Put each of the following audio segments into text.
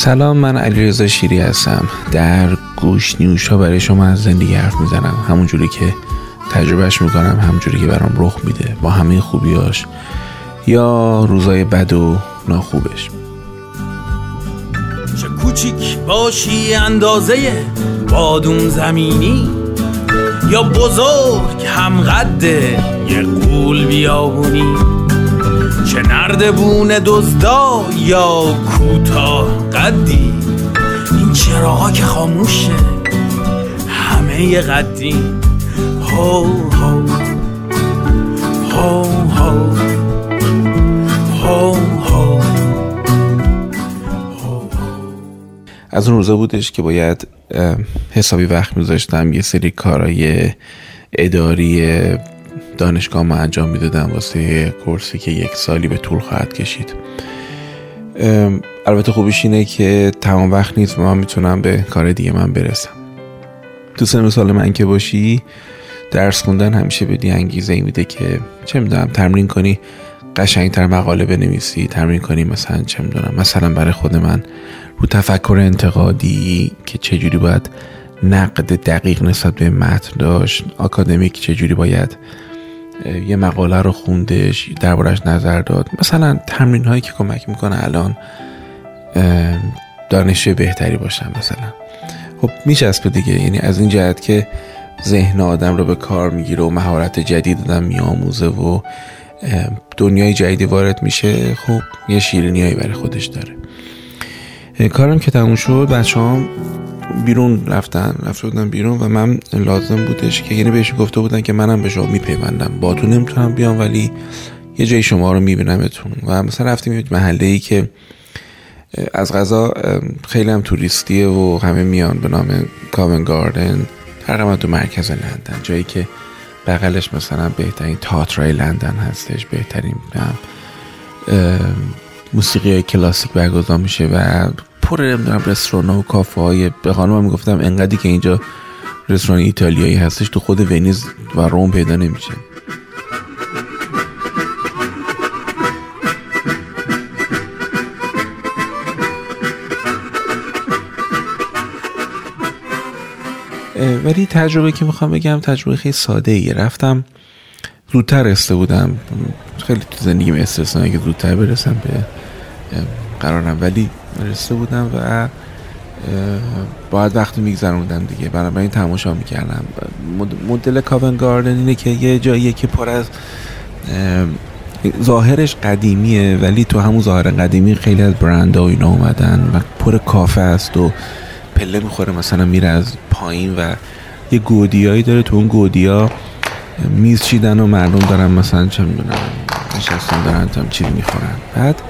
سلام من علیرضا شیری هستم. در گوش نیوش ها برای شما از زندگی حرف می‌زنم. همونجوری که تجربهش می‌کنم همونجوری که برام رخ میده. با همه خوبیاش یا روزای بد و ناخوبش. چه کوچیک باشی اندازه بادون زمینی. یا بزرگ هم قد یه قول بیابونی. چه نردبون دزدا یا کوتاه قدی؟ این چراغا که خاموشه همه قدی. هو هو هو هو هو هو از اون روزا بودش که باید حسابی وقت میذاشتم یه سری کارای اداری دانشگاه ما انجام می‌دادم واسه کورسی که یک سالی به طول خواهد کشید. البته خوبیش اینه که تمام وقت نیست و من می‌تونم به کار دیگه من برسم. تو سن سال من که باشی درس خوندن همیشه بدی انگیزه ای میده که چه می‌دونم تمرین کنی قشنگتر مقاله بنویسی تمرین کنی مثلا چه می‌دونم مثلا برای خود من رو تفکر انتقادی که چجوری باید نقد دقیق نسبت به متن داشت آکادمیک چجوری باید یه مقاله رو خوندش دربارش نظر داد. مثلا تمرین هایی که کمک می‌کنه الان دانشجوی بهتری باشم مثلا. خب میچسبه دیگه. یعنی از این جهت که ذهن آدم رو به کار می‌گیره و مهارت جدید آدم میآموزه و دنیای جدیدی وارد میشه خب یه شیرینیایی برای خودش داره. کارم که تموم شد بچه هم بیرون رفتن رفته بودن بیرون و من لازم بودش که یعنی بهش گفته بودن که منم به شما میپیوندم. با تو نمی‌تونم بیام ولی یه جای شما رو میبینمتون. و مثلا رفتیم یه محله ای که از غذا خیلی هم توریستیه و همه میان به نام کاون گاردن تقریبا تو مرکز لندن. جایی که بغلش مثلا بهترین تاترای لندن هستش بهترین موسیقی های کلاسیک برگزار میشه و پر نمی‌دونم رستوران و کافه های به خانم می‌گفتم انقدری که اینجا رستوران ایتالیایی هستش تو خود ونیز و روم پیدا نمیشه. ولی تجربه که می‌خوام بگم تجربه خیلی ساده ایه رفتم زودتر رسته بودم. خیلی تو زندگیم استثنایی که زودتر برسم به قرارم. ولی رسته بودم و باید وقت میگذروندم دیگه. بنابراین تماشا می‌کردم. مدل کاون گاردن اینه که یه جاییه که پر از ظاهرش قدیمیه ولی تو همون ظاهر قدیمی خیلی از برندها و اینا اومدن و پر کافه است و پله می‌خوره مثلا میره از پایین و یه گودیایی داره تو اون گودیا میز چیدن و مردم دارن مثلا چه می‌دونم نشستن دارن هم چیزی می‌خورن. بعد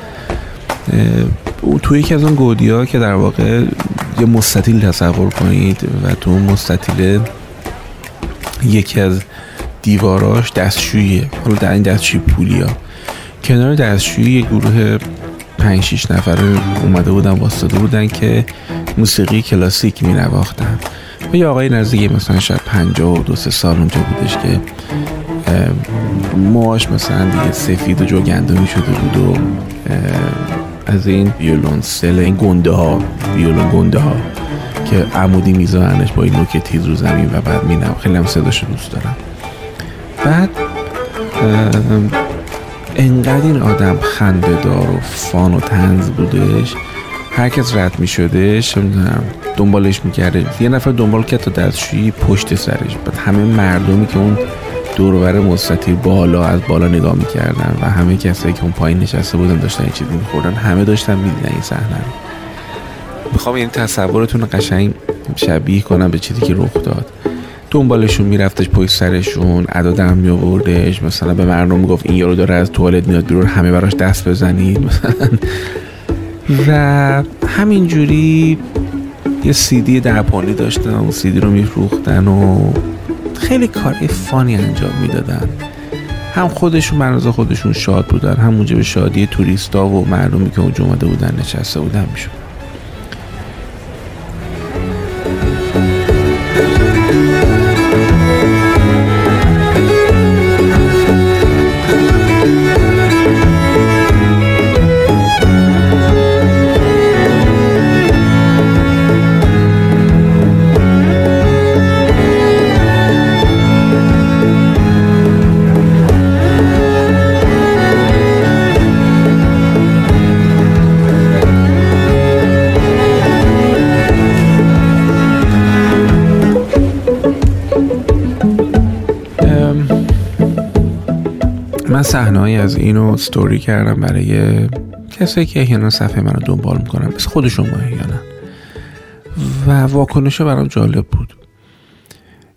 تو یکی از اون گودی ها که در واقع یه مستطیل تصور کنید و تو اون مستطیل یکی از دیواراش دستشوییه حالا در این دستشوی پولی ها کنار دستشویی یه گروه پنج شیش نفره اومده بودن واسطه بودن که موسیقی کلاسیک می نواختن و یه آقای نزدیک مثلا شاید پنجاه و دو سه سال اونجا بودش که موهاش مثلا دیگه سفید و جوگندمی شده بود و از این سل این گنده ها ویولون گنده ها که عمودی میزننش با این نوک تیز رو زمین و بعد مینم. خیلی هم صداشو دوست دارم. بعد انقدر این آدم خنده دار و فان و تنز بودش. هر کس رد می شدش دنبالش می‌کرده. یه نفر دنبال کرد تا دستشویی پشت سرش. بعد همه مردمی که اون دورور مستطیل بالا از بالا نگاه می‌کردن و همه کسایی که اون پایین نشسته بودن داشتن این چیزی میخوردن. همه داشتن می‌دیدن این صحنه رو. می‌خوام این تصورتون قشنگ شبیه کنم به چیزی که رخ داد. دنبالشون میرفتش پشت سرشون ادا در می آوردش مثلا به مردم می‌گفت این یارو داره از توالت میاد بیرون همه براش دست بزنید. و همینجوری یه سیدی ده داشتن اون سیدی رو میفروختن و خیلی کار فانی انجام می‌دادن. هم خودشون مرز خودشون شاد بودن هم به شادی توریستا و مردمی که اونجا اومده بودن نشسته بودن میشون من صحنه از اینو ستوری کردم برای کسایی که احیانا صفحه منو دنبال می‌کنن. مثل خودشون ما احیانا و واکنش برام جالب بود.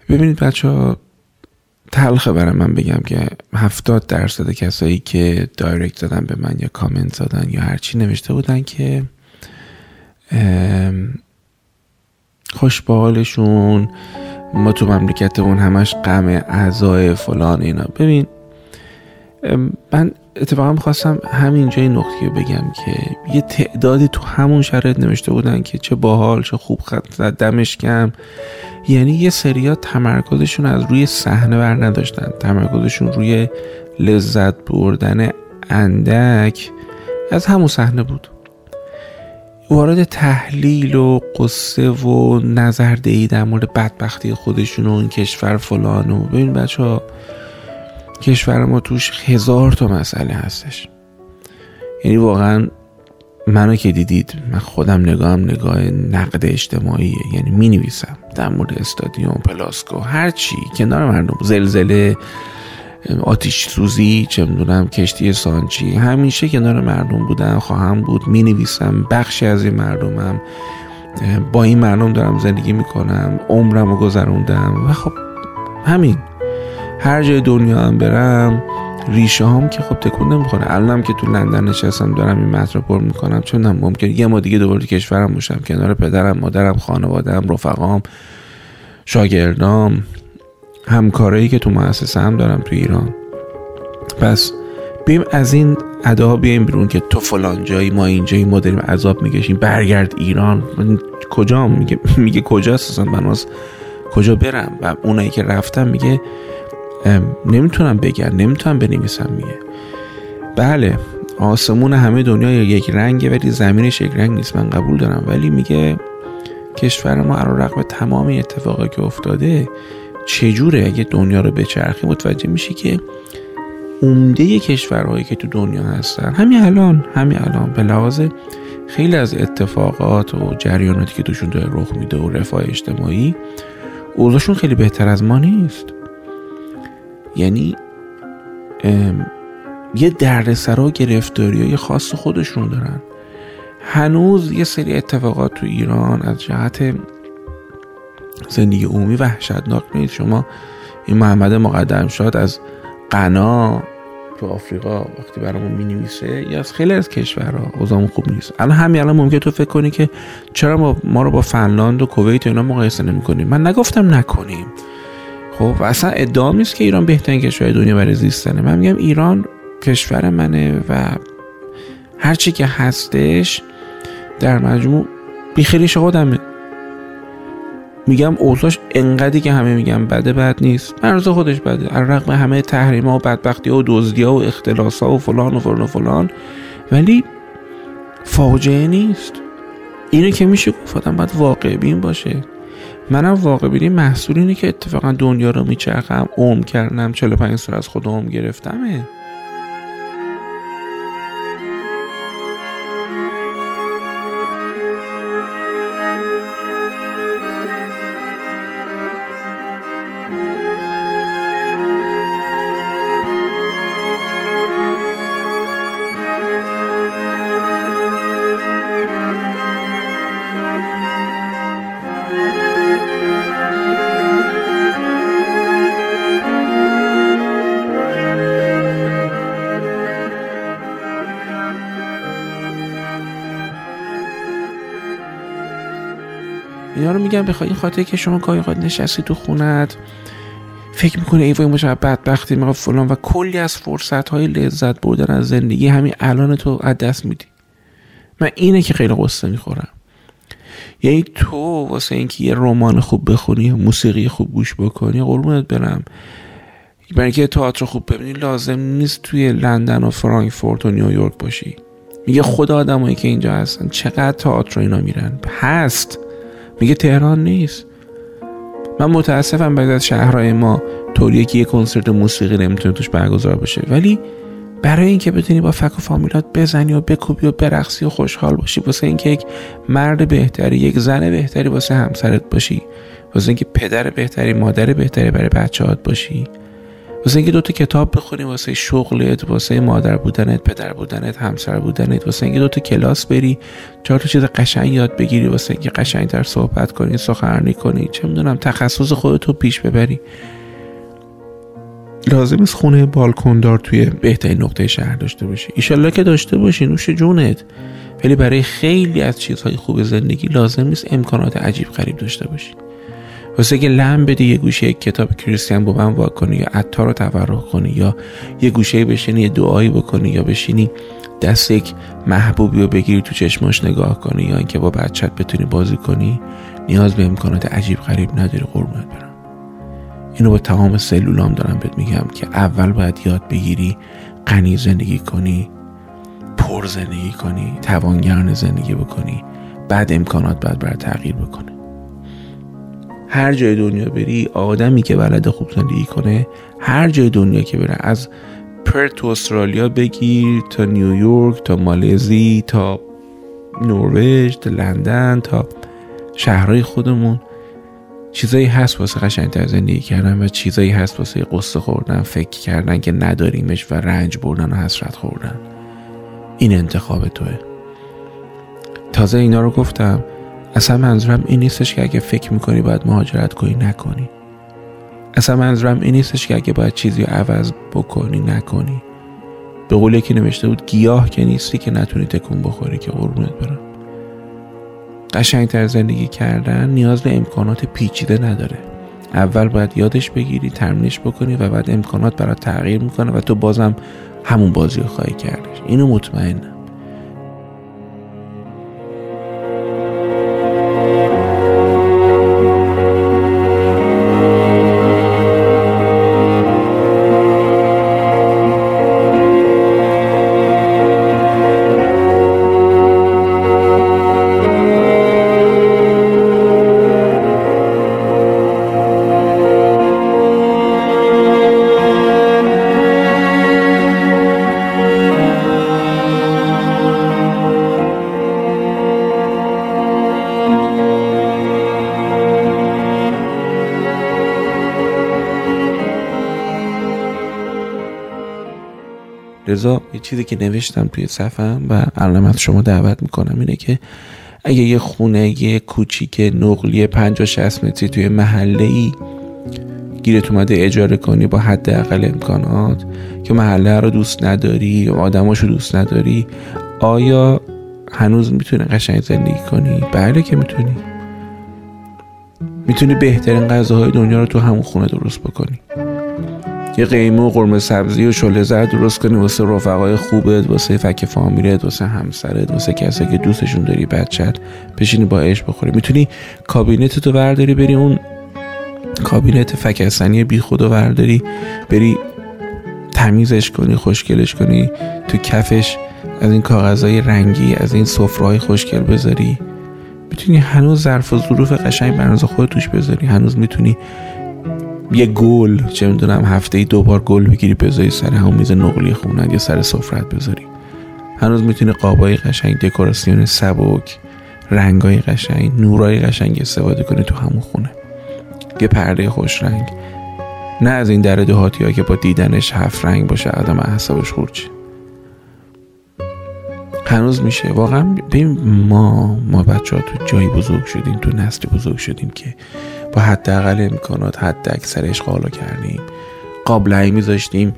ببینید بچه ها تلخه برای من بگم که هفتاد درصد کسایی که دایرکت زدن به من یا کامنت زدن یا هرچی نوشته بودن که خوش ما تو مملکتمون همش غم اعضای فلان اینا. ببین من اتفاقا می‌خواستم همین جای نقطه بگم که یه تعدادی تو همون شرایط نوشته بودن که چه باحال چه خوب خط دمش کم یعنی یه سریا تمرکزشون از روی صحنه بر نداشتن. تمرکزشون روی لذت بردن اندک از همون صحنه بود. وارد تحلیل و قصه و نظر در مورد بدبختی خودشون و این کشور فلان و ببین بچه ها کشور ما توش هزار تا مسئله هستش. یعنی واقعا منو که دیدید من خودم نگاهم نگاه نقد اجتماعیه یعنی می نویسم در مورد استادیوم پلاسکو هر چی کنار مردم. زلزله آتیش سوزی چه می‌دونم کشتی سانچی. همیشه کنار مردم بودن خواهم بود می نویسم بخشی از این مردمم. با این مردم دارم زندگی می‌کنم عمرم رو گذروندم. و خب همین. هر جای دنیا هم برم ریشه هم که خب تکون نمی‌خوره. الانم که تو لندن نشستم دارم این متن پر می‌کنم چون هم ممکن یه ما دیگه دوباره کشورم باشم. کنار پدرم مادرم خانوادم رفقام شاگردام همکارایی که تو مؤسسه هم دارم تو ایران. پس بیم از این ادا بیایم بیرون که تو فلان جایی ما اینجایی ما داریم عذاب می‌کشیم. برگرد ایران. کجا میگه میگه کجاست اصلا؟ بناس کجا برم؟ و اونایی که رفتم میگه نمی‌تونم بگن نمی‌تونم بنویسم میگه. بله آسمون همه دنیا یک رنگه ولی زمینش یک رنگ نیست. من قبول دارم ولی میگه کشور ما علا رقم تمام اتفاقی که افتاده چجوره؟ اگه دنیا رو بچرخی متوجه میشی که عمده کشورهایی که تو دنیا هستن همین الان همین الان به لحاظ خیلی از اتفاقات و جریاناتی که توشون داره رخ میده و رفاه اجتماعی اوضاعشون خیلی بهتر از ما نیست. یعنی یه دردسر و گرفتاری های خاص خودشون دارن. هنوز یه سری اتفاقات تو ایران از جهت زندگی عمومی وحشتناک نیست. شما این محمد مقدم شاد از قنا تو آفریقا وقتی برامون می نویسه یا از خیلی از کشورها اوضاعمون خوب نیست. الان همین الان ممکن تو فکر کنی که چرا ما, ما رو با فنلاند و کویت و اینا مقایسه نمی کنیم من نگفتم نکنیم. خب اصلا ادعا نیست که ایران بهترین کشور دنیا برای زیستنه. من میگم ایران کشور منه و هرچی که هستش در مجموع بیخیلیش خودمه. میگم اوضاعش انقدری که همه میگم بده بد نیست. مرز خودش بده. از رقم همه تحریم ها و بدبختی ها و دزدی ها و اختلاس ها و فلان و فلان و فلان. ولی فاجعه نیست. اینو که میشه گفت باید واقع بین باشه. منم واقع بینی محصول اینه که اتفاقا دنیا رو میچرخم اوم کردم 45 سال از خود اوم گرفتمه. رو میگم بخوای این خاطر که شما گاهی اوقات نشستی تو خونت فکر می‌کنه ای وای مشابه بدبختی ما فلان و کلی از فرصت های لذت بردن از زندگی همین الان تو از دست میدی. من اینه که خیلی قصه می‌خورم. یعنی تو واسه اینکه یه رمان خوب بخونی موسیقی خوب گوش بکنی قربونت برم. برای اینکه تئاتر خوب ببینی لازم نیست توی لندن و فرانکفورت و نیویورک باشی. میگه خود آدمایی که اینجا هستن چقدر تئاتر اینا میرن. هست میگه تهران نیست. من متاسفم بعد از شهرهای ما طوریه که یه کنسرت موسیقی نمی‌تونه توش برگزار بشه ولی برای اینکه بتونی با فک و فامیلات بزنی و بکوبی و برقصی و خوشحال باشی واسه اینکه یک مرد بهتری یک زن بهتری واسه همسرت باشی واسه اینکه پدر بهتری مادر بهتری برای بچهات باشی واسه اینکه دوتا کتاب بخونی واسه شغلت واسه مادر بودنت پدر بودنت همسر بودنت واسه اینکه دوتا کلاس بری چهار تا چیز قشنگ یاد بگیری واسه اینکه قشنگتر صحبت کنی سخنرانی کنی چه می‌دونم تخصص خودتو پیش ببری. لازم است خونه بالکندار توی بهترین نقطه شهر داشته باشی. ایشالله که داشته باشی نوش جونت. ولی برای خیلی از چیزهای خوب زندگی لازم نیست امکانات عجیب غریب داشته باشی. واسه که لم بدی یه گوشه یک کتاب کریستیان بوبن وا کنی یا عطار رو تفرح کنی یا یه گوشه بشینی یه دعایی بکنی یا بشینی دست یک محبوبی رو بگیری تو چشماش نگاه کنی یا اینکه با بچت بتونی بازی کنی نیاز به امکانات عجیب غریب نداری قربونت برم. اینو با تمام سلولام دارم بهت میگم که اول باید یاد بگیری غنی زندگی کنی پر زندگی کنی توانگران زندگی بکنی بعد امکانات باید بر تغییر بکنه. هر جای دنیا بری آدمی که بلد خوب زندگی کنه هر جای دنیا که بره از پرت تو استرالیا بگیر تا نیویورک تا مالزی تا نروژ تا لندن تا شهرهای خودمون. چیزایی هست واسه قشنگتر زندگی کردن و چیزایی هست واسه قصه خوردن فکر کردن که نداریمش و رنج بردن و حسرت خوردن. این انتخاب توه. تازه اینا رو گفتم. اصلا منظورم این نیستش که اگه فکر می‌کنی باید مهاجرت کنی نکنی. اصلا منظورم این نیستش که اگه باید چیزی عوض بکنی نکنی. به قول که نوشته بود گیاه که نیستی که نتونی تکون بخوری که قربونت برم. قشنگتر زندگی کردن نیاز به امکانات پیچیده نداره. اول باید یادش بگیری تمرینش بکنی و بعد امکانات برات تغییر می‌کنه و تو بازم همون بازی رو خواهی کردش. اینو مطمئنم. چیزی که نوشتم توی صفم و الان از شما دعوت می‌کنم اینه که اگه یه خونه یه کوچیک نقلی 50 60 متری توی محله ای گیرت اومده اجاره کنی با حداقل امکانات که محله رو دوست نداری آدماشو دوست نداری آیا هنوز می‌تونی قشنگ زندگی کنی؟ بله که می‌تونی. می‌تونی بهترین غذاهای دنیا رو تو همون خونه درست بکنی. یه قیمه و قرمه سبزی و شله زرد درست کنی واسه رفقای خوبت واسه فک فامیلت واسه همسرت واسه کسی که دوستشون داری بچت بشینی با عشق بخوری. می‌تونی کابینت تو برداری بری اون کابینت فکستنی بی خود برداری بری تمیزش کنی خوشگلش کنی تو کفش از این کاغذهای رنگی از این سفرهای خوشگل بذاری. می‌تونی هنوز ظرف و ظروف قشنگ برنامه خود توش بذاری. هنوز می‌تونی یه گل چه می‌دونم هفته ای دو بار گل بگیری بذاری سر همون میز نقلی خونت یا سر سفرت بذاری. هنوز می‌تونی قابای قشنگ دکوراسیون سبک رنگای قشنگ نورای قشنگ استفاده کنی تو همون خونه. یه پرده خوش رنگ. نه از این در دهاتی ها که با دیدنش هفت رنگ باشه آدم اعصابش خورچه هنوز میشه. واقعا ببین ما ما بچه ها تو جایی بزرگ شدیم تو نسل بزرگ شدیم که با حداقل امکانات حد اکثر اشغالو کردیم. قابلهی میذاشتیم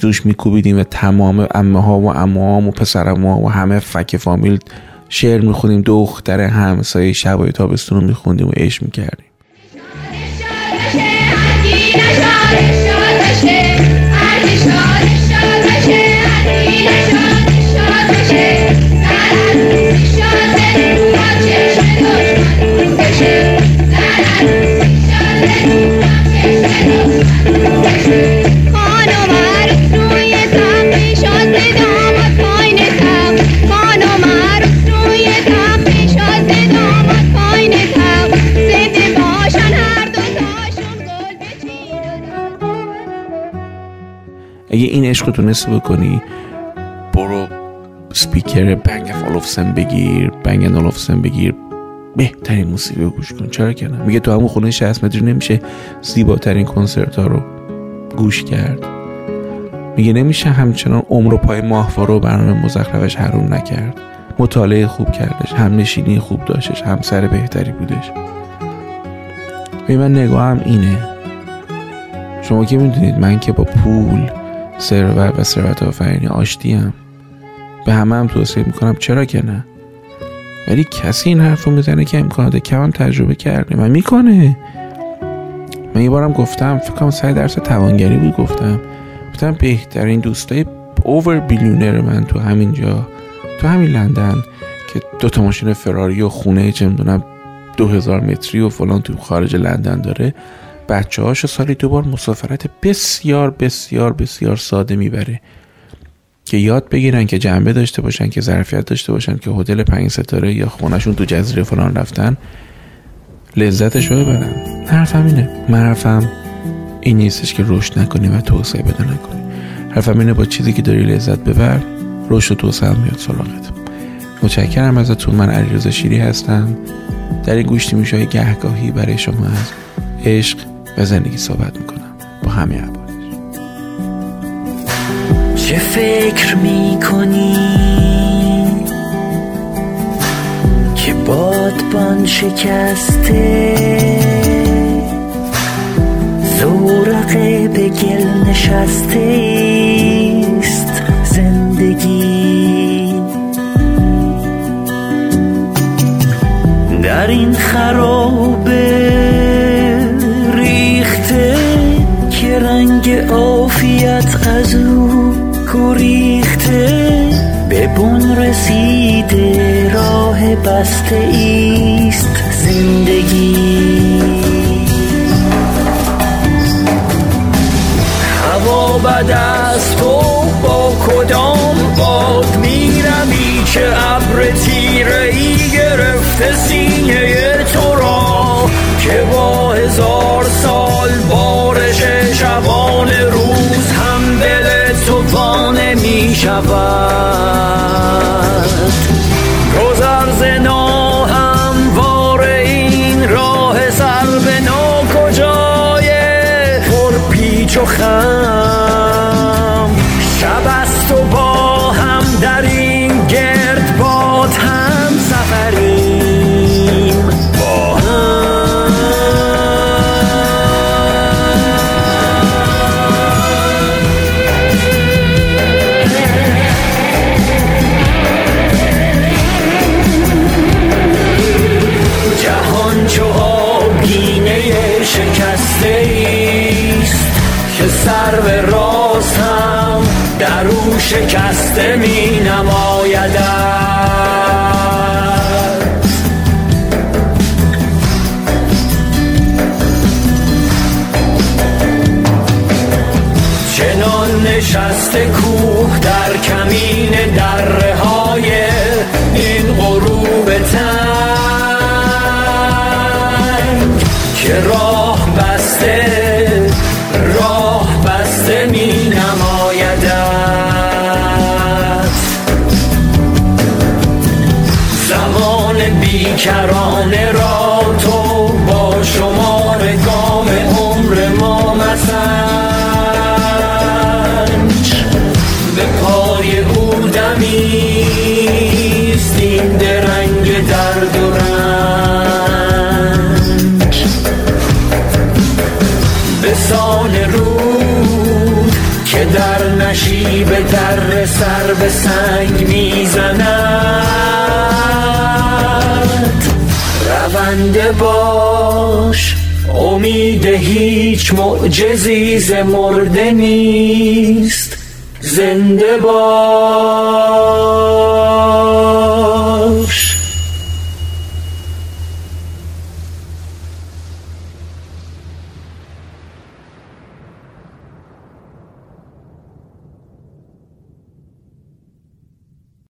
توش میکوبیدیم و تمام امه ها و امه و پسر ها و همه فک فامیل شعر می‌خونیم دختر همسایه شبای تابستون رو میخوندیم و عشق می‌کردیم. عشق تونستی بکنی. برو سپیکر بنگ آلوفسن بگیر بنگ آلوفسن بگیر. بهترین موسیقی رو گوش کن. چرا کنم میگه تو همون خونه 60 متری نمیشه زیباترین کنسرت ها رو گوش کرد. میگه نمیشه همچنان عمر و پای ماهواره و برنامه مزخرفش حروم نکرد. مطالعه خوب کردش هم نشینی خوب داشتش همسر بهتری بودش. به من نگاهم اینه. شما که می‌دونید من که با پول ثروت و ثروت آفرینی آشتیم به همه هم توصیه می‌کنم. چرا که نه؟ ولی کسی این حرف رو می‌زنه که امکانات کمم تجربه کرده. من می‌کنه. من یه بارم گفتم فکر کنم سعی درس توانگری بود گفتم. گفتم بهترین دوستای اوور بیلیونر من تو همین جا تو همین لندن که دو تا ماشین فراری و خونه چه می‌دونم دو هزار متری و فلان تو خارج لندن داره. بچه هاشو سالی دو بار مسافرت بسیار بسیار بسیار ساده می‌بره. که یاد بگیرن که جنبه داشته باشن که ظرفیت داشته باشن که هتل پنج ستاره یا خونشون تو جزیره فلان رفتن. لذتش رو ببرن. حرفم اینه من این نیستش که رشد نکنی و توسعه بده نکنی. حرفم اینه با چیزی که داری لذت ببر رشد و توسعه هم میاد سراغت. متشکرم ازتون. من علیرضا شیری هستم. در این گوشتی میشه گهگاهی برای شما از عشق و زندگی صحبت می‌کنم. با همه عبادش چه فکر می‌کنی که بادبان شکسته؟ زورقه به گل نشسته؟ بسته ایست زندگی. هوا بد است و با کدام باد میرمی که ابر تیره ای گرفته سینه تو را که با هزار سال بارش شبان روز هم دل تو وانه می شود سان رود که در نشیب در سر به سنگ می‌زند. رونده باش امید هیچ معجزی ز مرده نیست. زنده باش.